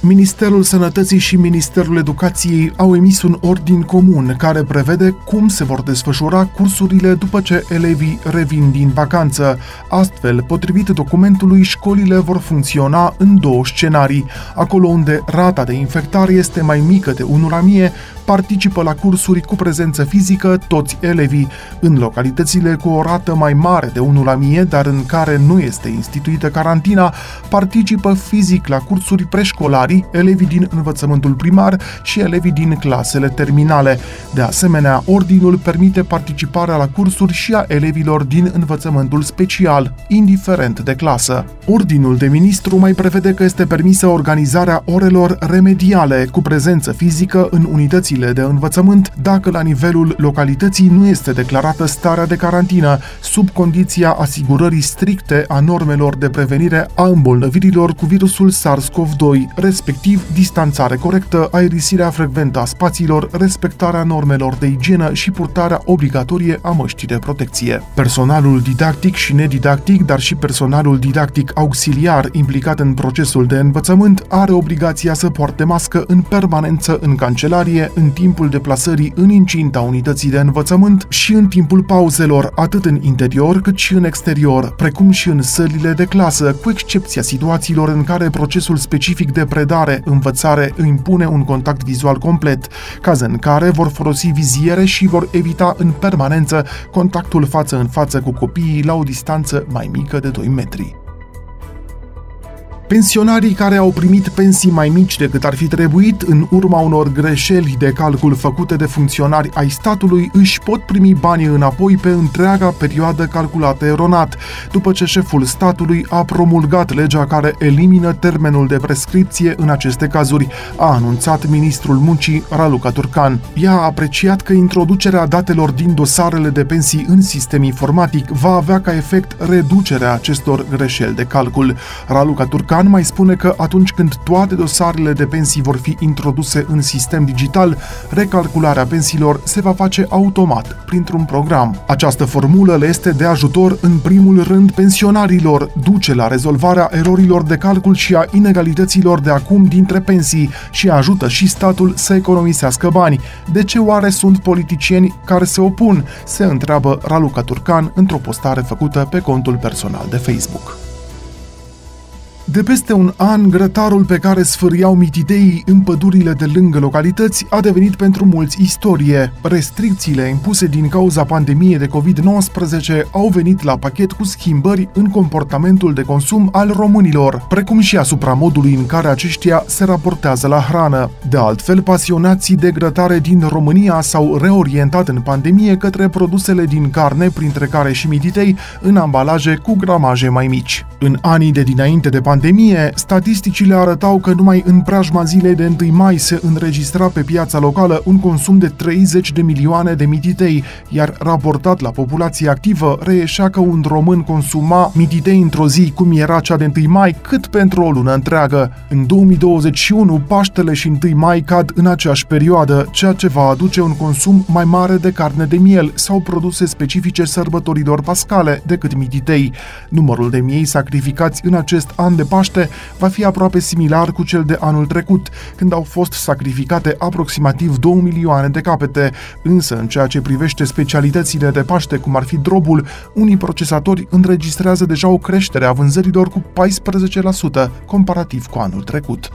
Ministerul Sănătății și Ministerul Educației au emis un ordin comun care prevede cum se vor desfășura cursurile după ce elevii revin din vacanță. Astfel, potrivit documentului, școlile vor funcționa în două scenarii. Acolo unde rata de infectare este mai mică de 1 la mie, participă la cursuri cu prezență fizică toți elevii. În localitățile cu o rată mai mare de 1 la mie, dar în care nu este instituită carantina, participă fizic la cursuri preșcolari elevii din învățământul primar și elevii din clasele terminale. De asemenea, ordinul permite participarea la cursuri și a elevilor din învățământul special, indiferent de clasă. Ordinul de ministru mai prevede că este permisă organizarea orelor remediale cu prezență fizică în unitățile condițiile de învățământ dacă la nivelul localității nu este declarată starea de carantină, sub condiția asigurării stricte a normelor de prevenire a îmbolnăvirilor cu virusul SARS-CoV-2, respectiv distanțare corectă, aerisirea frecventă a spațiilor, respectarea normelor de igienă și purtarea obligatorie a măștii de protecție. Personalul didactic și nedidactic, dar și personalul didactic auxiliar implicat în procesul de învățământ are obligația să poarte mască în permanență în cancelarie, în în timpul deplasării în incinta unității de învățământ și în timpul pauzelor, atât în interior cât și în exterior, precum și în sălile de clasă, cu excepția situațiilor în care procesul specific de predare-învățare impune un contact vizual complet, caz în care vor folosi viziere și vor evita în permanență contactul față în față cu copiii la o distanță mai mică de 2 metri. Pensionarii care au primit pensii mai mici decât ar fi trebuit în urma unor greșeli de calcul făcute de funcționari ai statului își pot primi banii înapoi pe întreaga perioadă calculată eronat, după ce șeful statului a promulgat legea care elimină termenul de prescripție în aceste cazuri, a anunțat ministrul muncii Raluca Turcan. Ea a apreciat că introducerea datelor din dosarele de pensii în sistem informatic va avea ca efect reducerea acestor greșeli de calcul. Raluca Turcan Can mai spune că atunci când toate dosarele de pensii vor fi introduse în sistem digital, recalcularea pensiilor se va face automat, printr-un program. Această formulă le este de ajutor în primul rând pensionarilor, duce la rezolvarea erorilor de calcul și a inegalităților de acum dintre pensii și ajută și statul să economisească bani. De ce oare sunt politicieni care se opun? Se întreabă Raluca Turcan într-o postare făcută pe contul personal de Facebook. De peste un an, grătarul pe care sfâriau mititeii în pădurile de lângă localități a devenit pentru mulți istorie. Restricțiile impuse din cauza pandemiei de COVID-19 au venit la pachet cu schimbări în comportamentul de consum al românilor, precum și asupra modului în care aceștia se raportează la hrană. De altfel, pasionații de grătare din România s-au reorientat în pandemie către produsele din carne, printre care și mititei, în ambalaje cu gramaje mai mici. În anii de dinainte de pandemie, pandemie, statisticile arătau că numai în preajma zilei de 1 mai se înregistra pe piața locală un consum de 30 de milioane de mititei, iar raportat la populația activă, reieșea că un român consuma mititei într-o zi cum era cea de 1 mai, cât pentru o lună întreagă. În 2021, Paștele și 1 mai cad în aceeași perioadă, ceea ce va aduce un consum mai mare de carne de miel sau produse specifice sărbătorilor pascale decât mititei. Numărul de miei sacrificați în acest an de Paște va fi aproape similar cu cel de anul trecut, când au fost sacrificate aproximativ 2 milioane de capete, însă în ceea ce privește specialitățile de Paște, cum ar fi drobul, unii procesatori înregistrează deja o creștere a vânzărilor cu 14% comparativ cu anul trecut.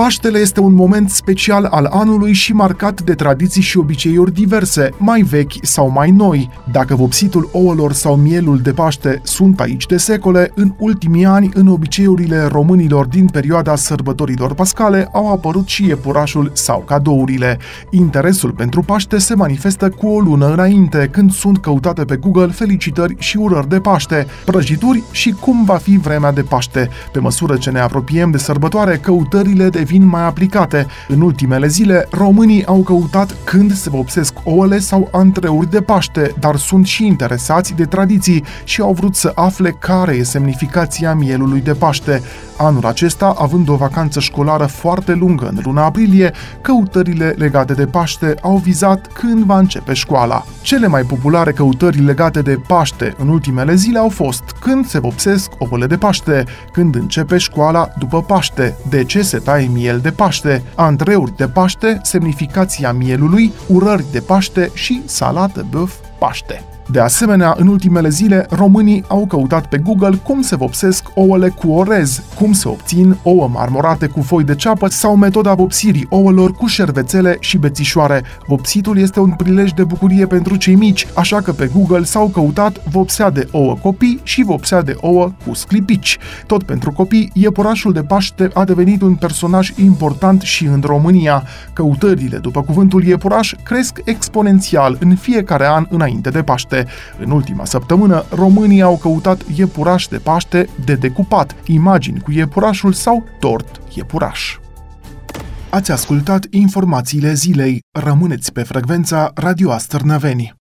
Paștele este un moment special al anului și marcat de tradiții și obiceiuri diverse, mai vechi sau mai noi. Dacă vopsitul ouălor sau mielul de Paște sunt aici de secole, în ultimii ani, în obiceiurile românilor din perioada sărbătorilor pascale, au apărut și iepurașul sau cadourile. Interesul pentru Paște se manifestă cu o lună înainte, când sunt căutate pe Google felicitări și urări de Paște, prăjituri și cum va fi vremea de Paște. Pe măsură ce ne apropiem de sărbătoare, căutările de devin mai aplicate. În ultimele zile, românii au căutat când se vopsesc ouăle sau antreuri de Paște, dar sunt și interesați de tradiții și au vrut să afle care e semnificația mielului de Paște. Anul acesta, având o vacanță școlară foarte lungă în luna aprilie, căutările legate de Paște au vizat când va începe școala. Cele mai populare căutări legate de Paște în ultimele zile au fost când se vopsesc ouăle de Paște, când începe școala după Paște, de ce se taie miel de Paște, antreuri de Paște, semnificația mielului, urări de Paște și salată băf Paște. De asemenea, în ultimele zile, românii au căutat pe Google cum se vopsesc ouăle cu orez, cum se obțin ouă marmorate cu foi de ceapă sau metoda vopsirii ouălor cu șervețele și bețișoare. Vopsitul este un prilej de bucurie pentru cei mici, așa că pe Google s-au căutat vopsea de ouă copii și vopsea de ouă cu sclipici. Tot pentru copii, iepurașul de Paște a devenit un personaj important și în România. Căutările după cuvântul iepuraș cresc exponențial în fiecare an înainte de Paște. În ultima săptămână, românii au căutat iepuraș de Paște de decupat, imagini cu iepurașul sau tort iepuraș. Ați ascultat informațiile zilei. Rămâneți pe frecvența Radio Astărnăveni.